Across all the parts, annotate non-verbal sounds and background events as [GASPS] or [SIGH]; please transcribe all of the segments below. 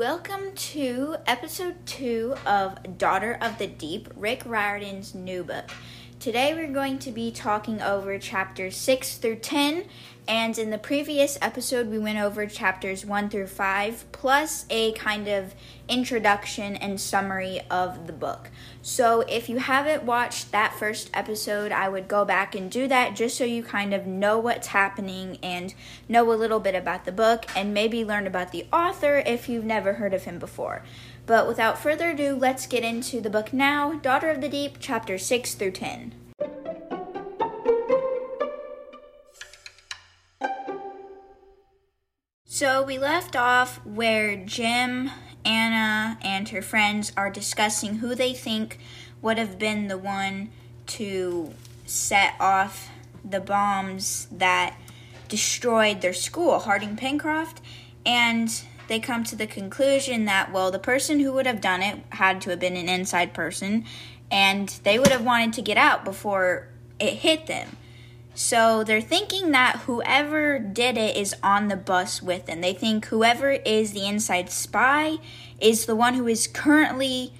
Welcome to episode two of Daughter of the Deep, Rick Riordan's new book. Today we're going to be talking over chapters 6 through 10, and in the previous episode we went over chapters 1 through 5, plus a kind of introduction and summary of the book. So if you haven't watched that first episode, I would go back and do that just so you kind of know what's happening and know a little bit about the book and maybe learn about the author if you've never heard of him before. But without further ado, let's get into the book now Daughter of the Deep, chapter 6 through 10. So we left off where Jim, Anna, and her friends are discussing who they think would have been the one to set off the bombs that destroyed their school, Harding Pencroft, and they come to the conclusion that, well, the person who would have done it had to have been an inside person, and they would have wanted to get out before it hit them. So they're thinking that whoever did it is on the bus with them. They think whoever is the inside spy is the one who is currently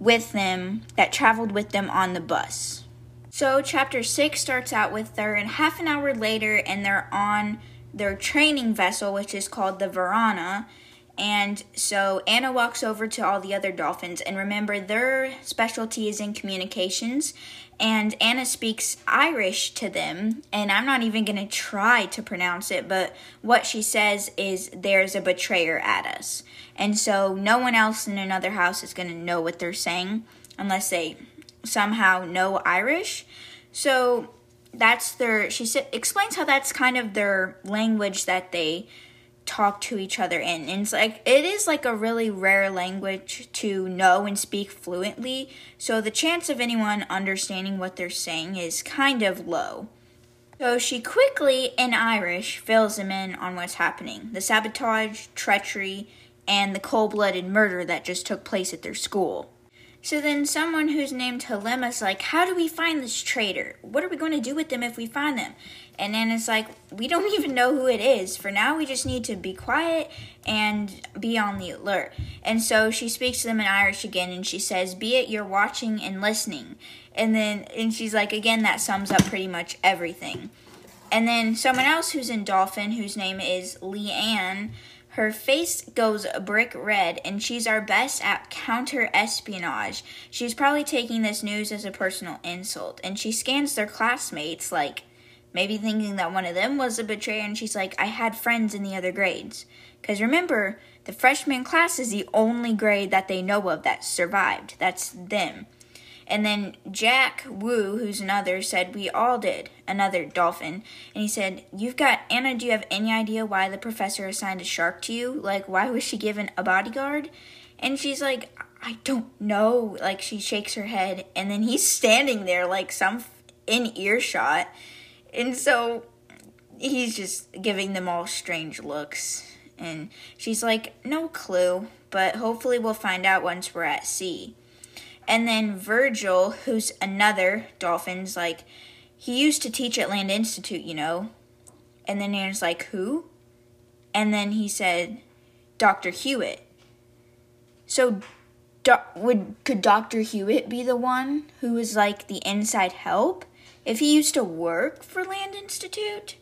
with them that traveled with them on the bus. So chapter 6 starts out with they're in half an hour later and they're on their training vessel, which is called the Varuna. And so Anna walks over to all the other dolphins, and remember, their specialty is in communications. And Anna speaks Irish to them, and I'm not even going to try to pronounce it, but what she says is, There's a betrayer at us. And so no one else in another house is going to know what they're saying unless they somehow know Irish. So that's their she explains how that's kind of their language that they talk to each other in. And it's like it is like a really rare language to know and speak fluently. So the chance of anyone understanding what they're saying is kind of low. So she quickly in irish fills them in on what's happening. The sabotage treachery and the cold-blooded murder that just took place at their school so then someone who's named Helema's like, How do we find this traitor? What are we going to do with them if we find them? And then it's like, We don't [LAUGHS] even know who it is. For now, we just need to be quiet and be on the alert. And so she speaks to them in Irish again and she says, Be it you're watching and listening. And then, and she's like, Again, that sums up pretty much everything. And then someone else who's in Dolphin, whose name is Leanne, her face goes brick red, and she's our best at counter espionage. She's probably taking this news as a personal insult, and she scans their classmates, like maybe thinking that one of them was a betrayer, and she's like, I had friends in the other grades. Because remember, the freshman class is the only grade that they know of that survived. That's them. And then Jack Wu, who's another, said, We all did. Another dolphin. And he said, You've got, Anna, do you have any idea why the professor assigned a shark to you? Like, why was she given a bodyguard? And she's like, I don't know. Like, she shakes her head. And then he's standing there, like, some in earshot. And so he's just giving them all strange looks. And she's like, No clue. But hopefully we'll find out once we're at sea. And then Virgil, who's another Dolphins, like, he used to teach at Land Institute, you know. And then Aaron's like, who? And then he said, Dr. Hewitt. So, do- would could Dr. Hewitt be the one who was like the inside help if he used to work for Land Institute?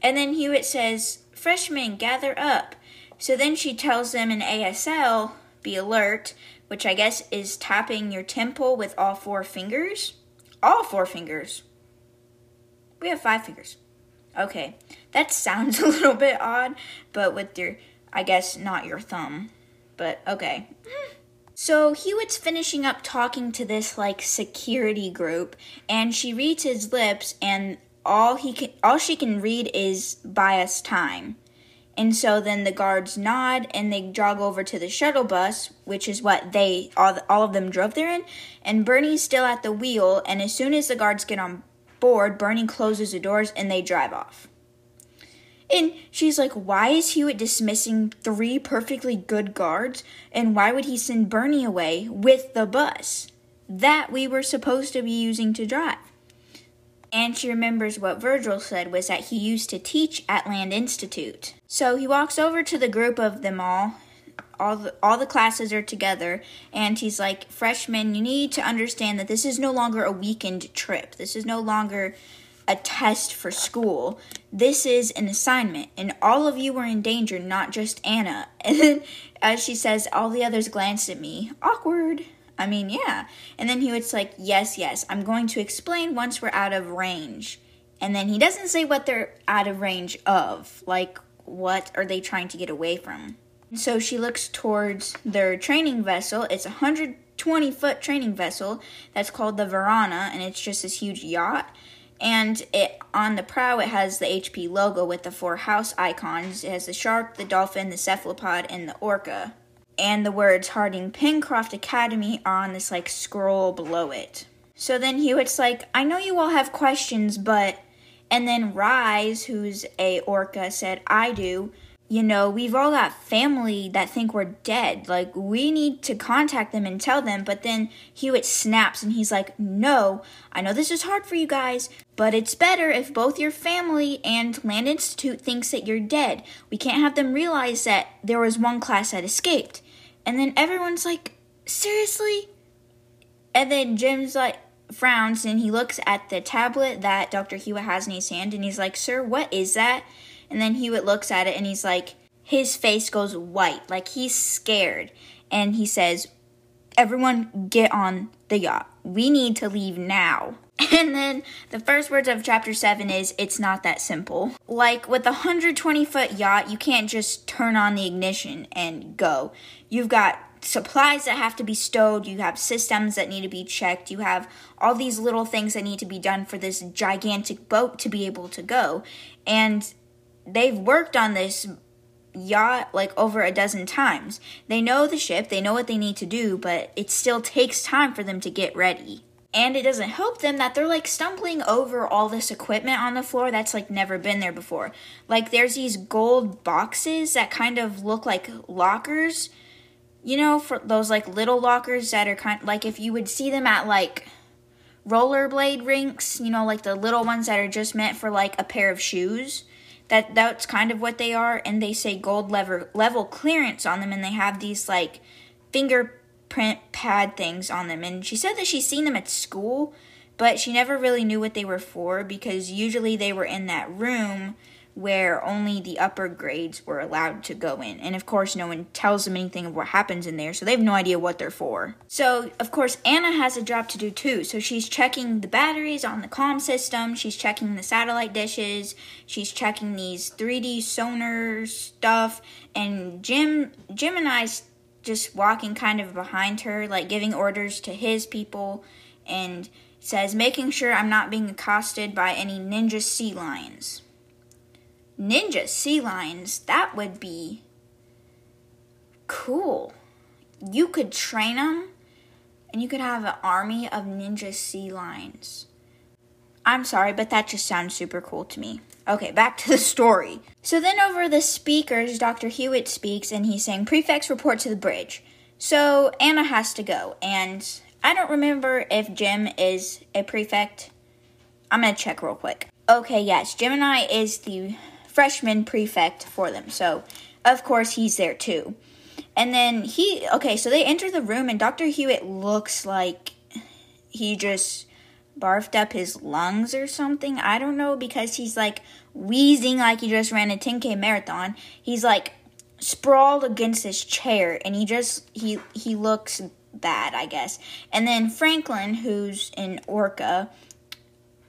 And then Hewitt says, Freshmen, gather up. So then she tells them in ASL, be alert, which I guess is tapping your temple with all four fingers. All four fingers. We have five fingers. Okay, that [LAUGHS] sounds a little bit odd, but with your, I guess, not your thumb. But okay. So Hewitt's finishing up talking to this like security group, and she reads his lips, and all he can, all she can read is "buy us time." And so then the guards nod and they jog over to the shuttle bus, which is what they all, all of them drove there in. And Bernie's still at the wheel. And as soon as the guards get on board, Bernie closes the doors and they drive off. And she's like, Why is Hewitt dismissing three perfectly good guards? And why would he send Bernie away with the bus that we were supposed to be using to drive? And she remembers what Virgil said was that he used to teach at Land Institute. So he walks over to the group of them all, all the all the classes are together and he's like freshmen you need to understand that this is no longer a weekend trip. This is no longer a test for school. This is an assignment and all of you are in danger not just anna. [LAUGHS] And then as she says all the others glanced at me. Awkward i mean yeah and then he was like yes yes i'm going to explain once we're out of range and then he doesn't say what they're out of range of like what are they trying to get away from so she looks towards their training vessel. It's a 120 foot training vessel that's called the Varuna, and it's just this huge yacht. And it on the prow it has the HP logo with the four house icons. It has the shark, the dolphin, the cephalopod, and the orca. And the words Harding Pencroft Academy are on this like scroll below it. So then Hewitt's like, I know you all have questions, but and then Rise, who's a orca, said, I do you know, we've all got family that think we're dead. Like, we need to contact them and tell them. But then Hewitt snaps and he's like, No, I know this is hard for you guys, but it's better if both your family and Land Institute thinks that you're dead. We can't have them realize that there was one class that escaped. And then everyone's like, Seriously? And then Jim's like, frowns and he looks at the tablet that Dr. Hewitt has in his hand and he's like, Sir, what is that? And then Hewitt looks at it and he's like, his face goes white, like he's scared. And he says, Everyone get on the yacht. We need to leave now. [LAUGHS] And then the first words of chapter 7 is it's not that simple. Like with a 120 foot yacht, you can't just turn on the ignition and go. You've got supplies that have to be stowed, you have systems that need to be checked, you have all these little things that need to be done for this gigantic boat to be able to go. And they've worked on this yacht like over a dozen times. They know the ship, they know what they need to do, but it still takes time for them to get ready. And it doesn't help them that they're like stumbling over all this equipment on the floor that's like never been there before. Like there's these gold boxes that kind of look like lockers. You know, for those like little lockers that are kind like if you would see them at like rollerblade rinks, you know, like the little ones that are just meant for like a pair of shoes that that's kind of what they are and they say gold level level clearance on them and they have these like fingerprint pad things on them. And she said that she's seen them at school but she never really knew what they were for because usually they were in that room where only the upper grades were allowed to go in. And of course, no one tells them anything of what happens in there, so they have no idea what they're for. So, of course, Anna has a job to do too. So, she's checking the batteries on the comm system, she's checking the satellite dishes, she's checking these 3D sonar stuff, and Jim Jim and I's just walking kind of behind her, like giving orders to his people, and says, making sure I'm not being accosted by any ninja sea lions ninja sea lions, that would be cool. You could train them and you could have an army of ninja sea lions. I'm sorry, but that just sounds super cool to me. Okay, back to the story. So then over the speakers, Dr. Hewitt speaks and he's saying, Prefects report to the bridge. So Anna has to go, and I don't remember if Jim is a prefect. I'm gonna check real quick. Okay, yes, Gemini is the freshman prefect for them. So, of course, he's there too. And then he, okay, so they enter the room, and Dr. Hewitt looks like he just barfed up his lungs or something. I don't know because he's like wheezing like he just ran a 10k marathon. He's like sprawled against his chair and he just he he looks bad, I guess. And then Franklin, who's in Orca,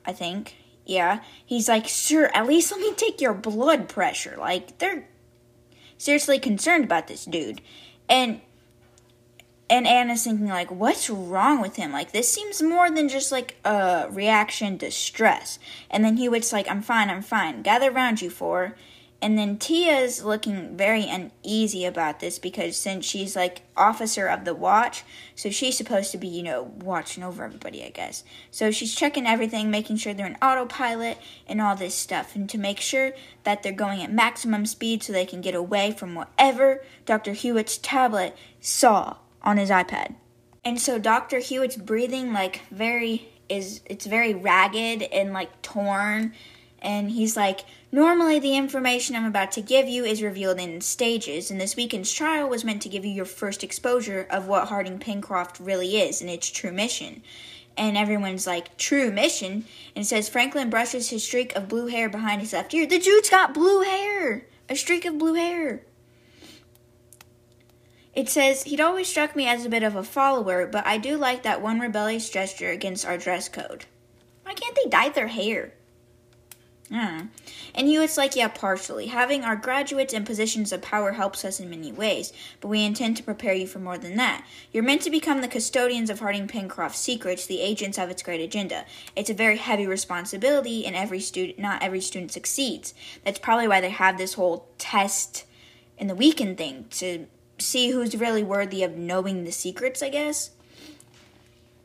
I think, yeah. He's like, Sir, at least let me take your blood pressure. Like, they're seriously concerned about this dude. And and Anna's thinking like, what's wrong with him? Like this seems more than just like a reaction to stress. And then Hewitt's like, I'm fine, I'm fine. Gather around you four. And then Tia's looking very uneasy about this because since she's like officer of the watch, so she's supposed to be, you know, watching over everybody, I guess. So she's checking everything, making sure they're in autopilot and all this stuff, and to make sure that they're going at maximum speed so they can get away from whatever Dr. Hewitt's tablet saw on his iPad. And so Dr. Hewitt's breathing like very is it's very ragged and like torn And he's like, Normally, the information I'm about to give you is revealed in stages, and this weekend's trial was meant to give you your first exposure of what Harding Pencroft really is and its true mission. And everyone's like, True mission? And says Franklin brushes his streak of blue hair behind his left ear. The dude's got blue hair! A streak of blue hair. It says, He'd always struck me as a bit of a follower, but I do like that one rebellious gesture against our dress code. Why can't they dye their hair? Mm. And Hewitt's like, yeah, partially. Having our graduates in positions of power helps us in many ways, but we intend to prepare you for more than that. You're meant to become the custodians of Harding Pencroft's secrets, the agents of its great agenda. It's a very heavy responsibility, and every student, not every student succeeds. That's probably why they have this whole test in the weekend thing to see who's really worthy of knowing the secrets, I guess.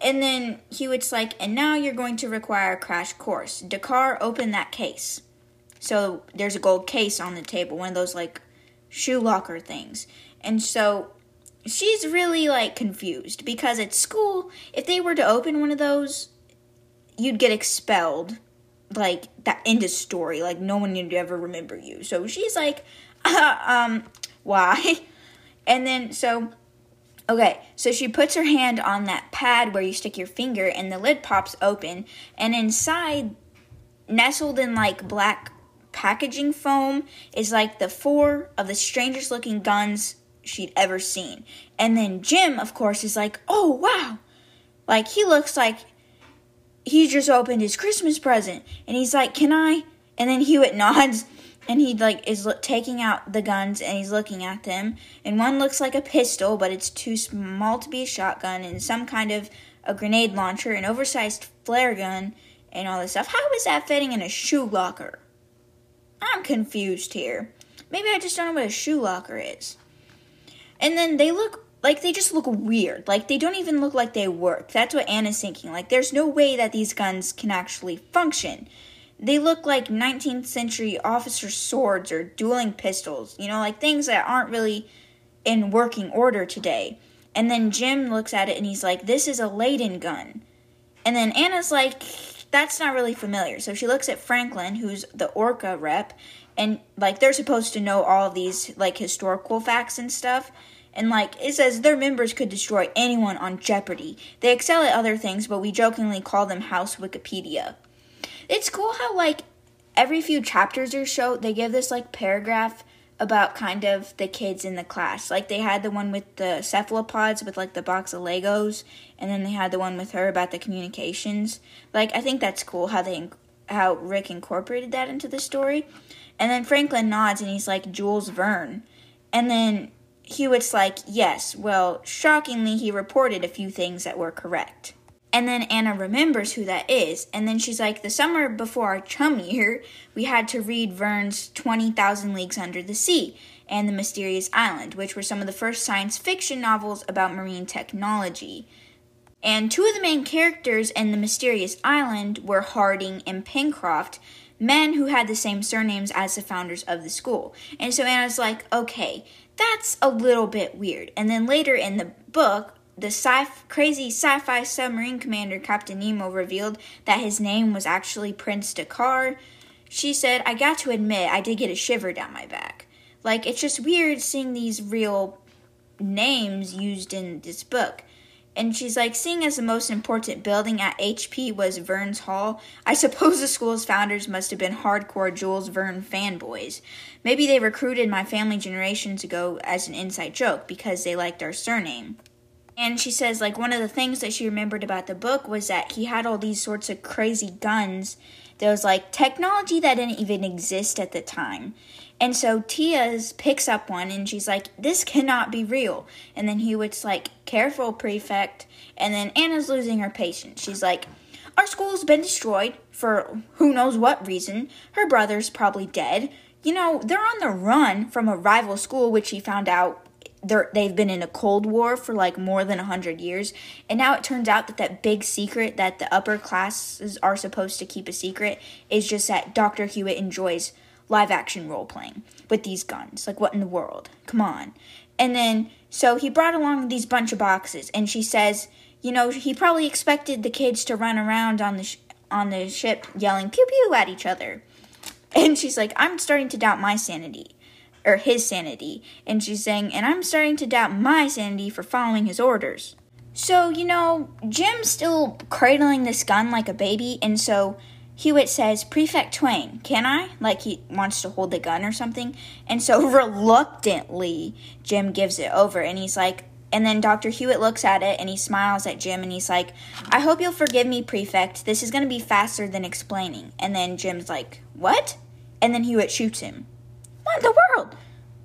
And then he Hewitt's like, and now you're going to require a crash course. Dakkar, open that case. So there's a gold case on the table, one of those like shoe locker things. And so she's really like confused because at school, if they were to open one of those, you'd get expelled. Like that end of story. Like no one would ever remember you. So she's like, [LAUGHS] uh, um, why? And then so Okay, so she puts her hand on that pad where you stick your finger, and the lid pops open, and inside, nestled in like black packaging foam, is like the four of the strangest looking guns she'd ever seen. And then Jim, of course, is like, oh wow! Like, he looks like he just opened his Christmas present, and he's like, can I? And then Hewitt [LAUGHS] nods and he like is lo- taking out the guns and he's looking at them. And one looks like a pistol but it's too small to be a shotgun and some kind of a grenade launcher an oversized flare gun and all this stuff. How is that fitting in a shoe locker? I'm confused here. Maybe i just don't know what a shoe locker is. And then they look like they just look weird. Like they don't even look like they work. That's what anna's thinking. Like there's no way that these guns can actually function they look like 19th century officer swords or dueling pistols, you know, like things that aren't really in working order today. And then Jim looks at it and he's like, This is a Leyden gun. And then Anna's like, That's not really familiar. So she looks at Franklin, who's the Orca rep, and like they're supposed to know all these like historical facts and stuff. And like it says their members could destroy anyone on Jeopardy. They excel at other things, but we jokingly call them House Wikipedia. It's cool how like every few chapters or so they give this like paragraph about kind of the kids in the class. Like they had the one with the cephalopods with like the box of Legos, and then they had the one with her about the communications. Like I think that's cool how they how Rick incorporated that into the story. And then Franklin nods and he's like Jules Verne. And then Hewitt's like, "Yes, well, shockingly he reported a few things that were correct." And then Anna remembers who that is. And then she's like, The summer before our chum year, we had to read Verne's 20,000 Leagues Under the Sea and The Mysterious Island, which were some of the first science fiction novels about marine technology. And two of the main characters in The Mysterious Island were Harding and Pencroft, men who had the same surnames as the founders of the school. And so Anna's like, okay, that's a little bit weird. And then later in the book, the sci- crazy sci-fi submarine commander Captain Nemo revealed that his name was actually Prince Dakkar, she said, "I got to admit, I did get a shiver down my back. Like it's just weird seeing these real names used in this book." And she's like, seeing as the most important building at HP was Verne's Hall, I suppose the school's founders must have been hardcore Jules Verne fanboys. Maybe they recruited my family generations ago as an inside joke because they liked our surname. And she says, like, one of the things that she remembered about the book was that he had all these sorts of crazy guns. There was like technology that didn't even exist at the time. And so Tia's picks up one and she's like, This cannot be real. And then Hewitt's like, Careful, prefect. And then Anna's losing her patience. She's like, Our school's been destroyed for who knows what reason. Her brother's probably dead. You know, they're on the run from a rival school, which she found out they're, they've been in a cold war for like more than 100 years and now it turns out that that big secret that the upper classes are supposed to keep a secret is just that dr hewitt enjoys live action role playing with these guns. Like what in the world? Come on. And then so he brought along these bunch of boxes and she says you know he probably expected the kids to run around on the sh- on the ship yelling pew pew at each other. And she's like, I'm starting to doubt my sanity, or his sanity. And she's saying, and I'm starting to doubt my sanity for following his orders. So, you know, Jim's still cradling this gun like a baby, and so Hewitt says, Prefect Twain, can I? Like he wants to hold the gun or something. And so [LAUGHS] reluctantly, Jim gives it over, and he's like, and then Dr. Hewitt looks at it and he smiles at Jim and he's like, I hope you'll forgive me, Prefect. This is going to be faster than explaining. And then Jim's like, What? And then Hewitt shoots him. In the world?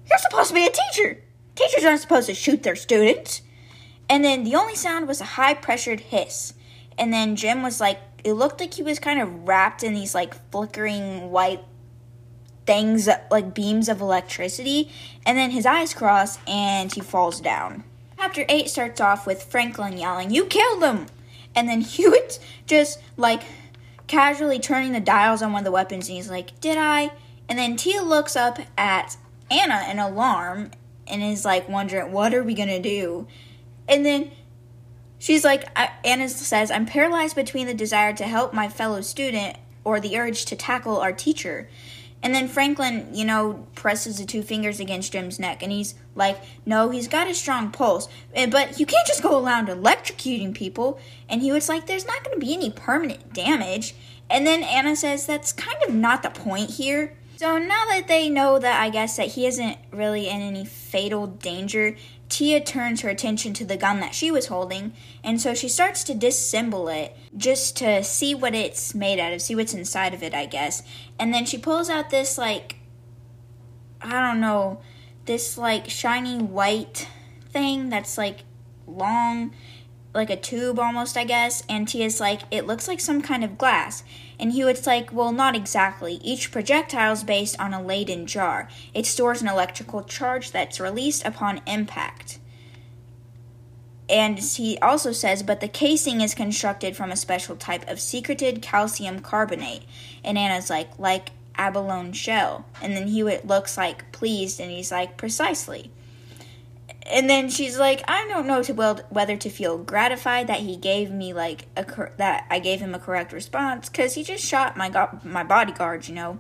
You're supposed to be a teacher. Teachers aren't supposed to shoot their students. And then the only sound was a high pressured hiss. And then Jim was like, it looked like he was kind of wrapped in these like flickering white things, like beams of electricity. And then his eyes cross and he falls down. Chapter 8 starts off with Franklin yelling, You killed him! And then [LAUGHS] Hewitt just like casually turning the dials on one of the weapons and he's like, Did I? And then Tia looks up at Anna in alarm and is like wondering, What are we gonna do? And then she's like, Anna says, I'm paralyzed between the desire to help my fellow student or the urge to tackle our teacher. And then Franklin, you know, presses the two fingers against Jim's neck and he's like, no, he's got a strong pulse, eh, but you can't just go around electrocuting people. And he was like, there's not going to be any permanent damage. And then Anna says, that's kind of not the point here. So now that they know that I guess that he isn't really in any fatal danger, Tia turns her attention to the gun that she was holding, and so she starts to disassemble it just to see what it's made out of, see what's inside of it, I guess. And then she pulls out this, like, I don't know, this, like, shiny white thing that's, like, long, like a tube almost, I guess. And Tia's like, it looks like some kind of glass. And Hewitt's like, well, not exactly. Each projectile is based on a Leyden jar. It stores an electrical charge that's released upon impact. And he also says, but the casing is constructed from a special type of secreted calcium carbonate. And Anna's like, like abalone shell. And then Hewitt looks like pleased and he's like, precisely and then she's like, I don't know to whether to feel gratified that he gave me like a that I gave him a correct response because he just shot my go- my bodyguard, you know.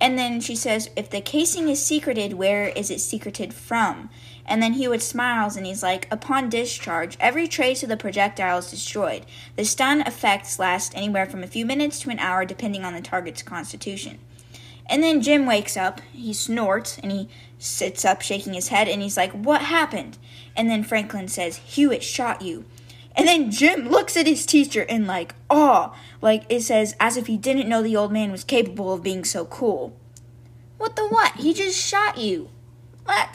And then she says, if the casing is secreted, where is it secreted from? And then Hewitt smiles and he's like, upon discharge, every trace of the projectile is destroyed. The stun effects last anywhere from a few minutes to an hour, depending on the target's constitution. And then Jim wakes up, he snorts, and he sits up shaking his head, and he's like, What happened? And then Franklin says, Hewitt shot you. And then Jim looks at his teacher in like awe, like it says, as if he didn't know the old man was capable of being so cool. What the what? He just shot you. What?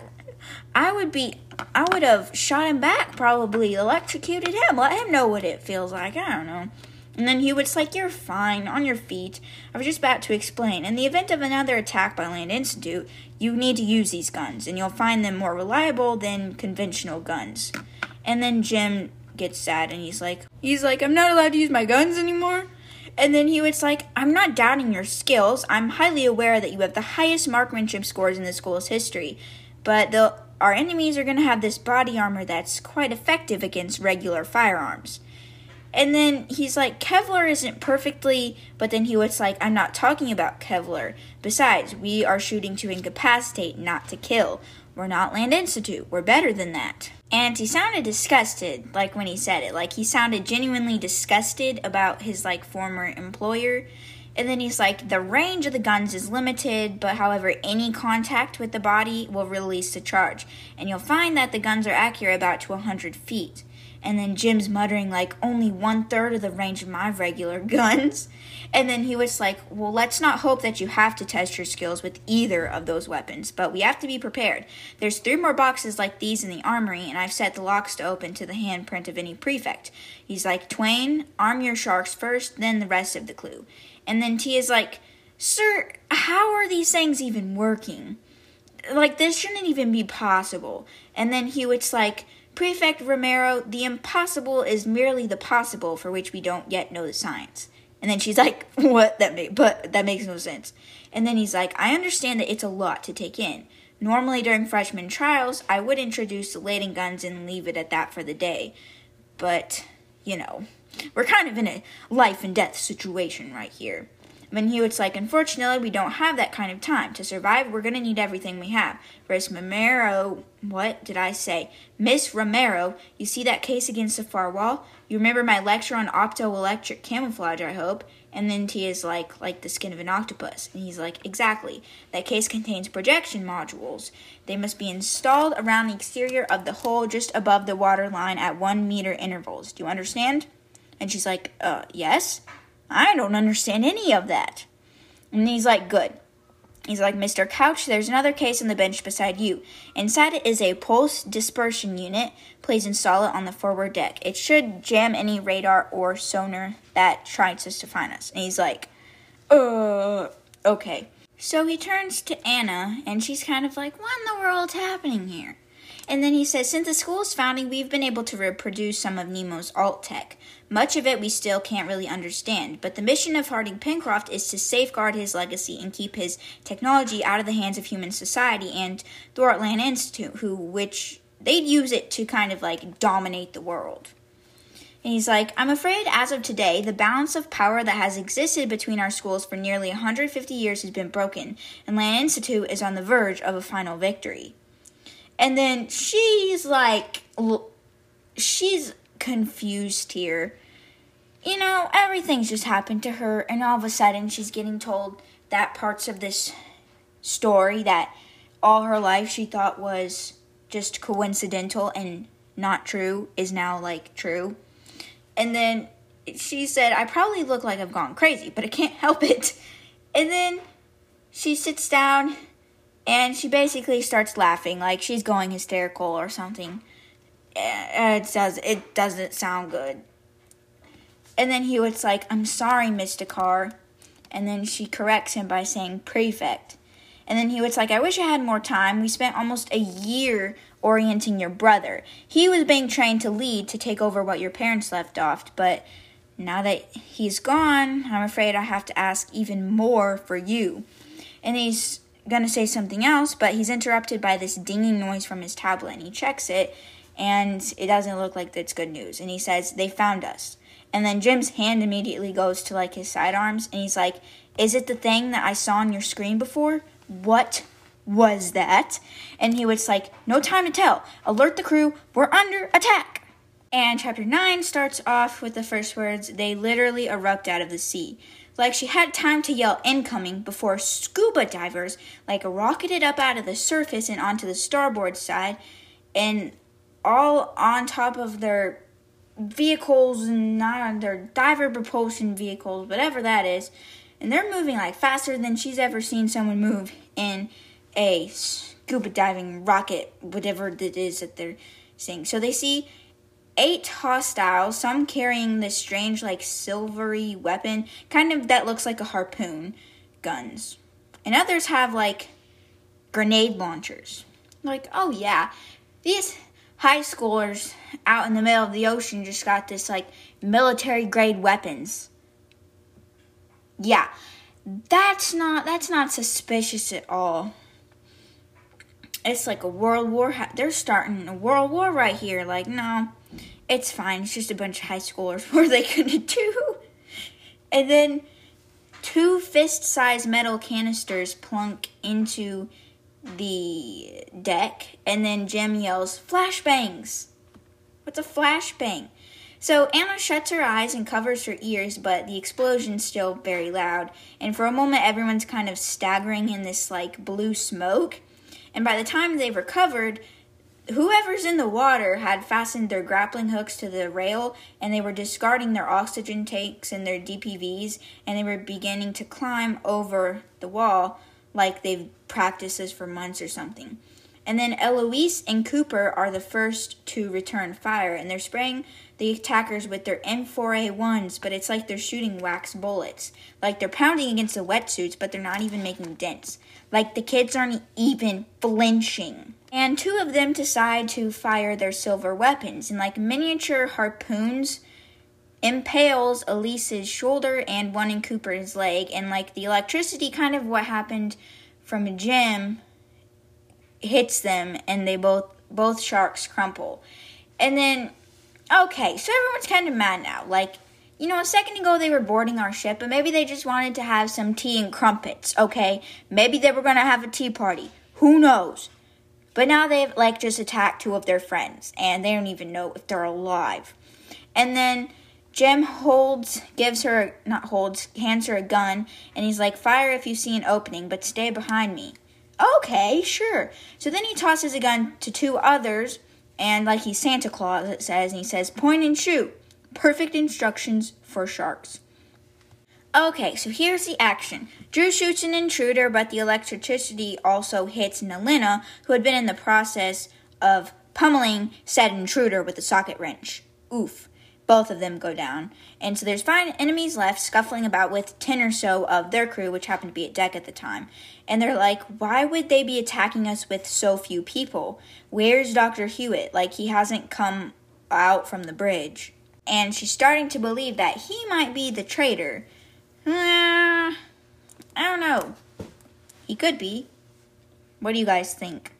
I would be, I would have shot him back, probably electrocuted him, let him know what it feels like. I don't know. And then Hewitt's like, You're fine, on your feet. I was just about to explain. In the event of another attack by Land Institute, you need to use these guns, and you'll find them more reliable than conventional guns. And then Jim gets sad and he's like, He's like, I'm not allowed to use my guns anymore. And then Hewitt's like, I'm not doubting your skills. I'm highly aware that you have the highest marksmanship scores in the school's history. But the, our enemies are going to have this body armor that's quite effective against regular firearms. And then he's like, Kevlar isn't perfectly, but then he was like, I'm not talking about Kevlar. Besides, we are shooting to incapacitate, not to kill. We're not Land Institute. We're better than that. And he sounded disgusted, like when he said it. Like he sounded genuinely disgusted about his like former employer. And then he's like, the range of the guns is limited, but however, any contact with the body will release the charge. And you'll find that the guns are accurate about to 100 feet. And then Jim's muttering, like, only one third of the range of my regular [LAUGHS] guns. And then he was like, well, let's not hope that you have to test your skills with either of those weapons, but we have to be prepared. There's three more boxes like these in the armory, and I've set the locks to open to the handprint of any prefect. He's like, Twain, arm your sharks first, then the rest of the clue. And then T is like, Sir, how are these things even working? Like, this shouldn't even be possible. And then Hewitt's like, Prefect Romero, the impossible is merely the possible for which we don't yet know the science. And then she's like, [LAUGHS] "What? That but that makes no sense." And then he's like, "I understand that it's a lot to take in. Normally during freshman trials, I would introduce the Leyden guns and leave it at that for the day, but you know, we're kind of in a life and death situation right here." Then Hewitt's like, unfortunately, we don't have that kind of time. To survive, we're gonna need everything we have. Miss Romero, what did I say? Miss Romero, you see that case against the far wall? You remember my lecture on optoelectric camouflage, I hope? And then T is like, like the skin of an octopus. And he's like, exactly. That case contains projection modules. They must be installed around the exterior of the hull just above the water line at one meter intervals. Do you understand? And she's like, uh, yes. I don't understand any of that. And he's like, good. He's like, Mr. Couch, there's another case on the bench beside you. Inside it is a pulse dispersion unit. Please install it on the forward deck. It should jam any radar or sonar that tries to find us. And he's like, uh, okay. So he turns to Anna, and she's kind of like, what in the world's happening here? And then he says, Since the school's founding, we've been able to reproduce some of Nemo's alt tech. Much of it we still can't really understand, but the mission of Harding Pencroft is to safeguard his legacy and keep his technology out of the hands of human society and the Heartland Institute, who which they'd use it to kind of like dominate the world. And he's like, I'm afraid as of today, the balance of power that has existed between our schools for nearly 150 years has been broken, and Land Institute is on the verge of a final victory. And then she's like, she's confused here. You know, everything's just happened to her, and all of a sudden she's getting told that parts of this story that all her life she thought was just coincidental and not true is now like true. And then she said, I probably look like I've gone crazy, but I can't help it. [LAUGHS] And then she sits down and she basically starts laughing like she's going hysterical or something. It does it doesn't sound good. And then he was like, "I'm sorry, Mr. Carr," and then she corrects him by saying prefect. And then he was like, "I wish I had more time. We spent almost a year orienting your brother. He was being trained to lead to take over what your parents left off, but." Now that he's gone, I'm afraid I have to ask even more for you. And he's gonna say something else, but he's interrupted by this dinging noise from his tablet, and he checks it, and it doesn't look like it's good news. And he says, "They found us." And then Jim's hand immediately goes to like his sidearms, and he's like, "Is it the thing that I saw on your screen before? What was that?" And he was like, "No time to tell. Alert the crew. We're under attack." And chapter 9 starts off with the first words, they literally erupt out of the sea like she had time to yell incoming before scuba divers like rocketed up out of the surface and onto the starboard side and all on top of their vehicles and not on their diver propulsion vehicles whatever that is. And they're moving like faster than she's ever seen someone move in a scuba diving rocket whatever it is that they're seeing. So they see eight hostiles, some carrying this strange, like, silvery weapon, kind of that looks like a harpoon, guns. And others have, like, grenade launchers. Like, oh yeah, these high schoolers out in the middle of the ocean just got this, like, military grade weapons. Yeah, that's not that's not suspicious at all. It's like a world war. They're starting a world war right here. Like, no, it's fine. It's just a bunch of high schoolers. [LAUGHS] What are they going to do? And then two fist sized metal canisters plunk into the deck, and then Jim yells, Flashbangs! What's a flashbang? So Anna shuts her eyes and covers her ears, but the explosion's still very loud. And for a moment, everyone's kind of staggering in this like blue smoke. And by the time they've recovered, whoever's in the water had fastened their grappling hooks to the rail and they were discarding their oxygen tanks and their DPVs and they were beginning to climb over the wall like they've practiced this for months or something. And then Eloise and Cooper are the first to return fire and they're spraying the attackers with their M4A1s, but it's like they're shooting wax bullets. Like they're pounding against the wetsuits, but they're not even making dents. Like the kids aren't even flinching. And two of them decide to fire their silver weapons, and like miniature harpoons, impales Elise's shoulder and one in Cooper's leg, and like the electricity, kind of what happened from a Jim, hits them, and they both both sharks crumple. And then, okay, so everyone's kind of mad now. Like you know, a second ago they were boarding our ship, but maybe they just wanted to have some tea and crumpets, okay? Maybe they were to have a tea party. Who knows? But now they've like just attacked two of their friends and they don't even know if they're alive. And then Jim holds, gives her, not holds, hands her a gun and he's like, fire if you see an opening, but stay behind me. Okay, sure. So then he tosses a gun to two others and like he's Santa Claus, it says, and he says, point and shoot. Perfect instructions for sharks. Okay, so here's the action. Drew shoots an intruder, but the electricity also hits Nelinha, who had been in the process of pummeling said intruder with a socket wrench. Oof. Both of them go down. And so there's five enemies left scuffling about with 10 or so of their crew, which happened to be at deck at the time. And they're like, why would they be attacking us with so few people? Where's Dr. Hewitt? Like, he hasn't come out from the bridge. And she's starting to believe that he might be the traitor uh, I don't know. He could be. What do you guys think?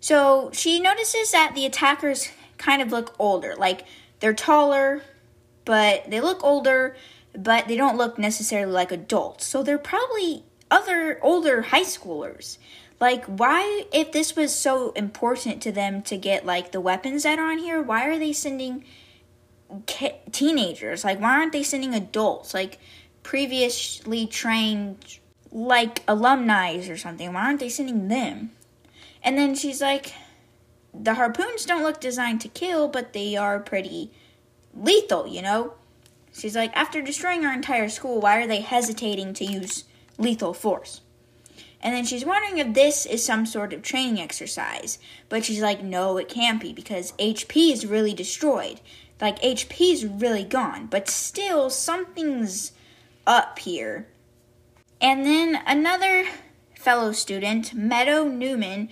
So she notices that the attackers kind of look older. Like they're taller, but they look older, but they don't look necessarily like adults. So they're probably other older high schoolers. Like, why, if this was so important to them to get like the weapons that are on here, why are they sending teenagers? Like, why aren't they sending adults? Like, previously trained, like, alumni or something. Why aren't they sending them? And then she's like, the harpoons don't look designed to kill, but they are pretty lethal, you know? She's like, after destroying our entire school, why are they hesitating to use lethal force? And then she's wondering if this is some sort of training exercise. But she's like, no, it can't be because HP is really destroyed. Like HP is really gone, but still something's up here. And then another fellow student, Meadow Newman,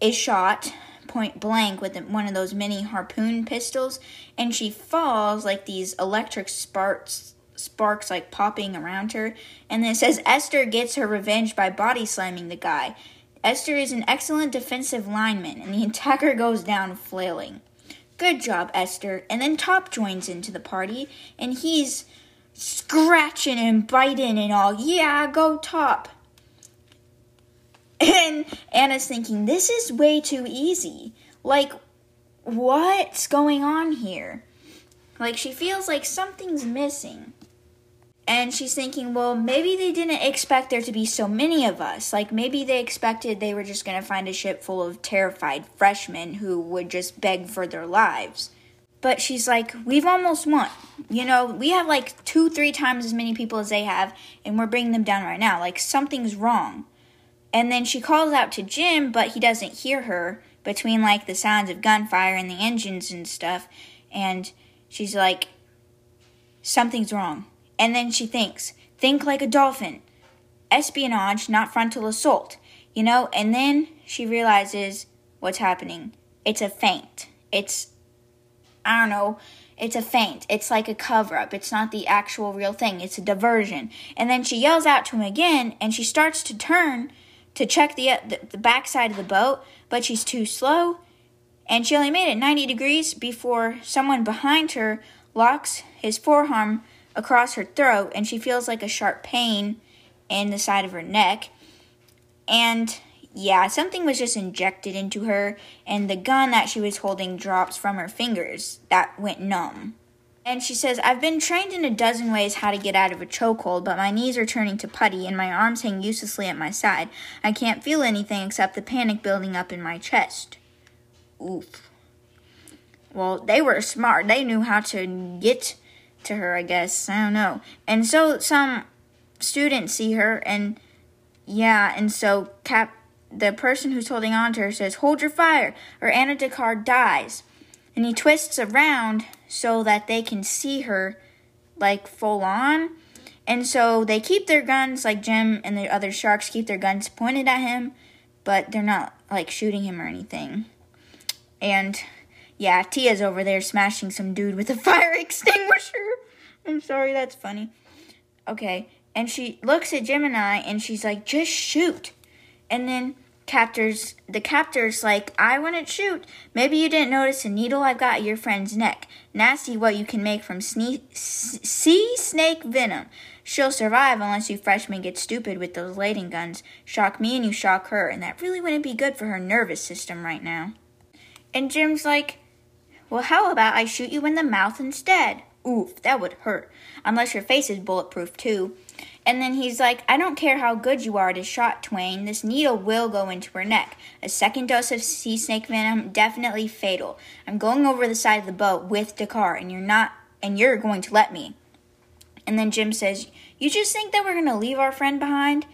is shot point blank with one of those mini harpoon pistols, and she falls like these electric sparks sparks like popping around her. And then it says Ester gets her revenge by body slamming the guy. Ester is an excellent defensive lineman, and the [LAUGHS] attacker goes down flailing. Good job, Ester. And then Top joins into the party, and he's scratching and biting and all. Yeah, go Top. [LAUGHS] And Anna's thinking, this is way too easy. Like, what's going on here? Like, she feels like something's missing. And she's thinking, well, maybe they didn't expect there to be so many of us. Like, maybe they expected they were just going to find a ship full of terrified freshmen who would just beg for their lives. But she's like, we've almost won. You know, we have like two, three times as many people as they have, and we're bringing them down right now. Like, something's wrong. And then she calls out to Jim, but he doesn't hear her between like the sounds of gunfire and the engines and stuff. And she's like, something's wrong and then she thinks, think like a dolphin. Espionage, not frontal assault. You know, and then she realizes what's happening. It's a feint. It's, I don't know, it's a feint. It's like a cover up. It's not the actual real thing. It's a diversion. And then she yells out to him again, and she starts to turn to check the, uh, the, the backside of the boat, but she's too slow. And she only made it 90 degrees before someone behind her locks his forearm across her throat, and she feels like a sharp pain in the side of her neck. And yeah, something was just injected into her, and the gun that she was holding drops from her fingers that went numb. And she says, I've been trained in a dozen ways how to get out of a chokehold, but my knees are turning to putty and my arms hang uselessly at my side. I can't feel anything except the panic building up in my chest. Oof. Well, they were smart. They knew how to get to her, I guess. I don't know. And so some students see her and yeah, and so Cap the person who's holding on to her says, Hold your fire, or Anna Descartes dies. And he twists around so that they can see her like full on. And so they keep their guns, like Jim and the other sharks keep their guns pointed at him, but they're not like shooting him or anything. And yeah, Tia's over there smashing some dude with a [LAUGHS] fire extinguisher. I'm sorry, that's funny. Okay, and she looks at Gemini and she's like, just shoot. And then captors the captor's like, I wouldn't shoot. Maybe you didn't notice a needle I've got at your friend's neck. Nasty what you can make from sne- sea snake venom. She'll survive unless you freshmen get stupid with those Leyden guns. Shock me and you shock her, and that really wouldn't be good for her nervous system right now. And Jim's like, Well, how about I shoot you in the mouth instead? Oof, that would hurt. Unless your face is bulletproof, too. And then he's like, I don't care how good you are at a shot, Twain. This needle will go into her neck. A second dose of sea snake venom, definitely fatal. I'm going over the side of the boat with Dakkar, and you're not, and you're going to let me. And then Gem says, You just think that we're going to leave our friend behind?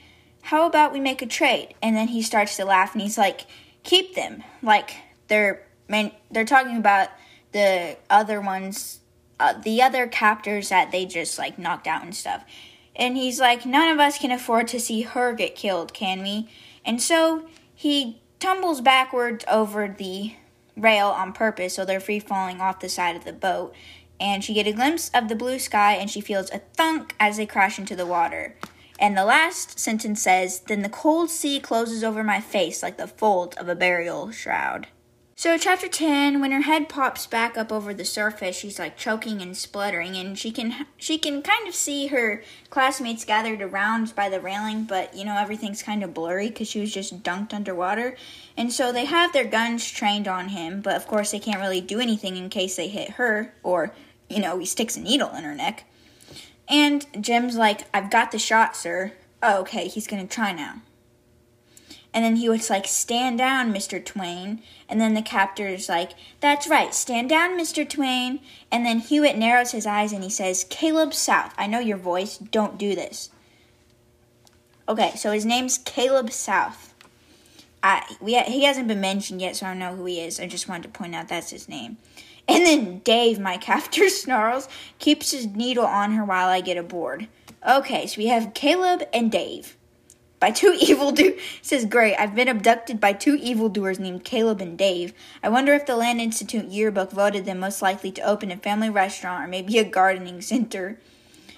How about we make a trade? And then he starts to laugh, and he's like, Keep them. Like, they're, man, they're talking about the other ones, uh, the other captors that they just, like, knocked out and stuff. And he's like, None of us can afford to see her get killed, can we? And so he tumbles backwards over the rail on purpose so they're free falling off the side of the boat. And she get a glimpse of the blue sky and she feels a thunk as they crash into the water. And the last sentence says, Then the cold sea closes over my face like the folds of a burial shroud. So, chapter 10, when her head pops back up over the surface, she's like choking and spluttering, and she can she can kind of see her classmates gathered around by the railing, but you know everything's kind of blurry because she was just dunked underwater. And so they have their guns trained on him, but of course they can't really do anything in case they hit her or you know he sticks a needle in her neck. And Gem's like, "I've got the shot, sir." Oh, okay, he's gonna try now. And then he was like, Stand down, Mr. Twain. And then the captor's like, That's right, stand down, Mr. Twain. And then Hewitt narrows his eyes and he says, Caleb South, I know your voice, don't do this. Okay, so his name's Caleb South. I, we, he hasn't been mentioned yet, so I don't know who he is. I just wanted to point out that's his name. And then Dave, my [LAUGHS] captor, snarls, keeps his needle on her while I get aboard. Okay, so we have Caleb and Dave by two evil [LAUGHS] evildoers. Says, great, I've been abducted by two evildoers named Caleb and Dave. I wonder if the Land Institute yearbook voted them most likely to open a family restaurant or maybe a gardening center.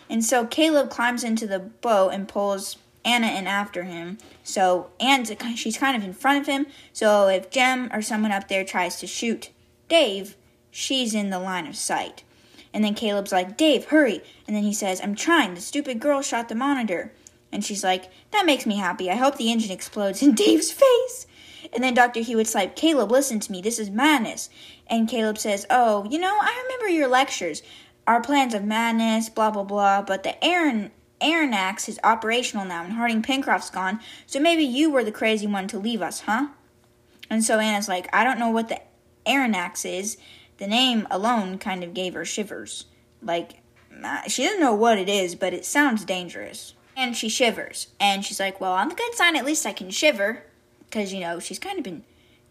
And so Caleb climbs into the boat and pulls Ana in after him. So Anne's she's kind of in front of him. So if Gem or someone up there tries to shoot Dave, she's in the line of sight. And then Caleb's like, Dave, hurry. And then he says, I'm trying. The stupid girl shot the monitor. And she's like, That makes me happy. I hope the engine explodes in [LAUGHS] Dave's face. And then Dr. Hewitt's like, Caleb, listen to me. This is madness. And Caleb says, Oh, you know, I remember your lectures. Our plans of madness, blah, blah, blah. But the Aaron. Aronnax is operational now, and Harding Pencroft's gone, so maybe you were the crazy one to leave us, huh? And so Ana's like, I don't know what the Aronnax is. The name alone kind of gave her shivers. Like, uh, she doesn't know what it is, but it sounds dangerous and she shivers. And she's like, Well, on the good sign, at least I can shiver. Because, you know, she's kind of been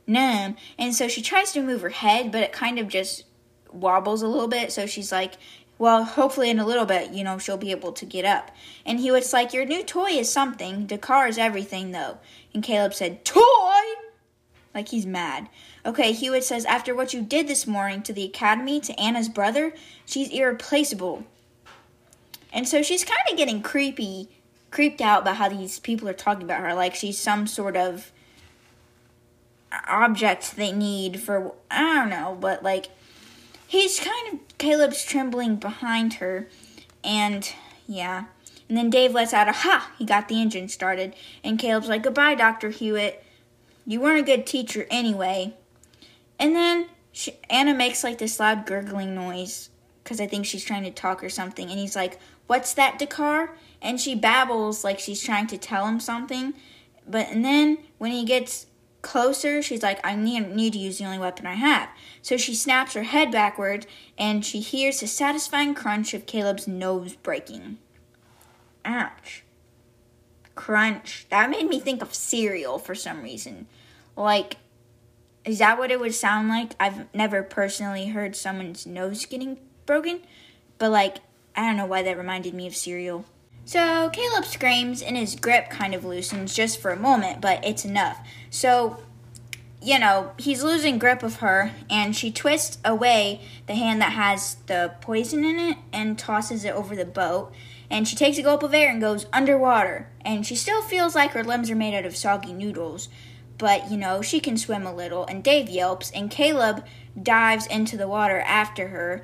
numb. And so she tries to move her head, but it kind of just wobbles a little bit. So she's like, Well, hopefully in a little bit, you know, she'll be able to get up. And he was like, Your new toy is something. Dakkar is everything, though. And Caleb said, Toy? Like he's mad. Okay, Hewitt says, After what you did this morning to the academy, to Ana's brother, she's irreplaceable. And so she's kind of getting creepy, creeped out by how these people are talking about her, like she's some sort of object they need for I don't know, but like he's kind of Caleb's trembling behind her, and yeah. And then Dave lets out a ha! He got the engine started, and Caleb's like, "Goodbye, Doctor Hewitt. You weren't a good teacher anyway." And then she, Ana makes like this loud gurgling noise because I think she's trying to talk or something, and he's like, What's that, Dakkar? And she babbles like she's trying to tell him something. But and then when he gets closer, she's like, I need, need to use the only weapon I have. So she snaps her head backwards and she hears the satisfying crunch of Caleb's nose breaking. Ouch. Crunch. That made me think of cereal for some reason. Like, is that what it would sound like? I've never personally heard someone's nose getting broken, but like, I don't know why that reminded me of cereal. So Caleb screams and his grip kind of loosens just for a moment, but it's enough. So, you know, he's losing grip of her and she twists away the hand that has the poison in it and tosses it over the boat. And she takes a gulp of air and goes underwater. And she still feels like her limbs are made out of soggy noodles. but you know, she can swim a little. And Dave yelps, and Caleb dives into the water after her.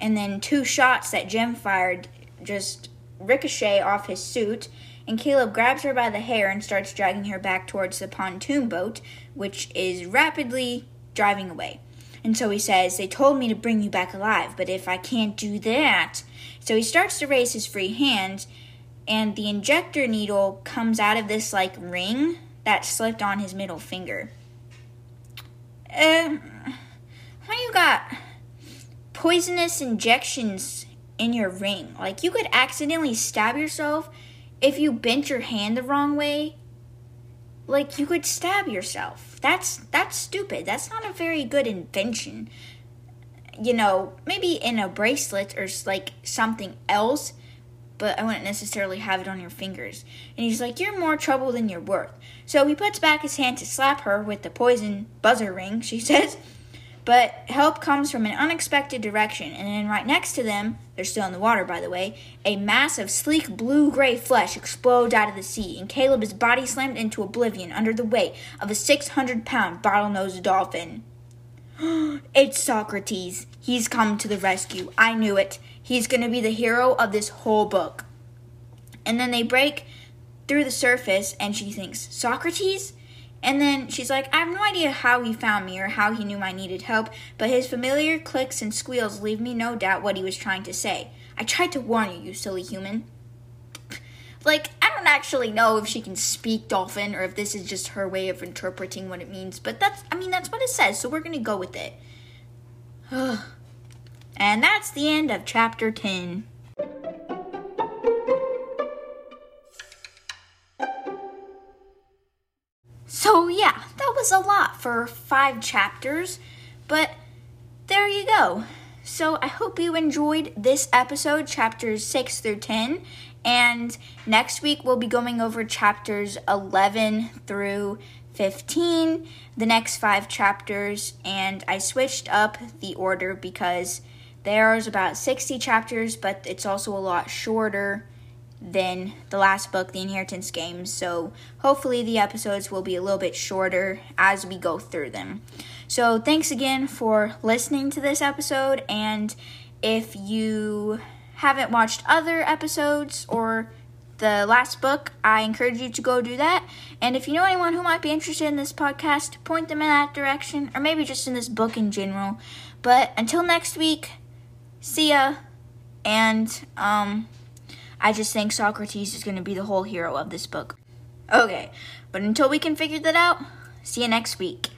And then two shots that Gem fired just ricochet off his suit. And Caleb grabs her by the hair and starts dragging her back towards the pontoon boat, which is rapidly driving away. And so he says, They told me to bring you back alive, but if I can't do that. So he starts to raise his free hand, and the injector needle comes out of this like ring that slipped on his middle finger. Um, why you got poisonous injections in your ring? Like you could accidentally stab yourself if you bent your hand the wrong way. Like you could stab yourself. That's that's stupid. That's not a very good invention. You know, maybe in a bracelet or like something else but I wouldn't necessarily have it on your fingers. And he's like, You're more trouble than you're worth. So he puts back his hand to slap her with the poison buzzer ring, she [LAUGHS] says. But help comes from an unexpected direction, and then right next to them, they're still in the water by the way, a mass of sleek blue gray flesh explodes out of the sea, and Caleb is body slammed into oblivion under the weight of a 600 pound bottlenose dolphin. [GASPS] it's Socrates. He's come to the rescue. I knew it. He's going to be the hero of this whole book. And then they break through the surface, and she thinks, Socrates? And then she's like, I have no idea how he found me or how he knew I needed help, but his familiar clicks and squeals leave me no doubt what he was trying to say. I tried to warn you, you silly human. Like, I don't actually know if she can speak dolphin or if this is just her way of interpreting what it means, but that's, I mean, that's what it says, so we're gonna go with it. [SIGHS] And that's the end of chapter 10. So, yeah, that was a lot for five chapters, but there you go. So, I hope you enjoyed this episode, chapters 6 through 10. And next week, we'll be going over chapters 11 through 15, the next five chapters. And I switched up the order because there's about 60 chapters, but it's also a lot shorter than the last book, The Inheritance Games. So hopefully the episodes will be a little bit shorter as we go through them. So thanks again for listening to this episode. And if you haven't watched other episodes or the last book, I encourage you to go do that. And if you know anyone who might be interested in this podcast, point them in that direction, or maybe just in this book in general. But until next week, see ya. And um, I just think Socrates is going to be the whole hero of this book. Okay, but until we can figure that out, see you next week.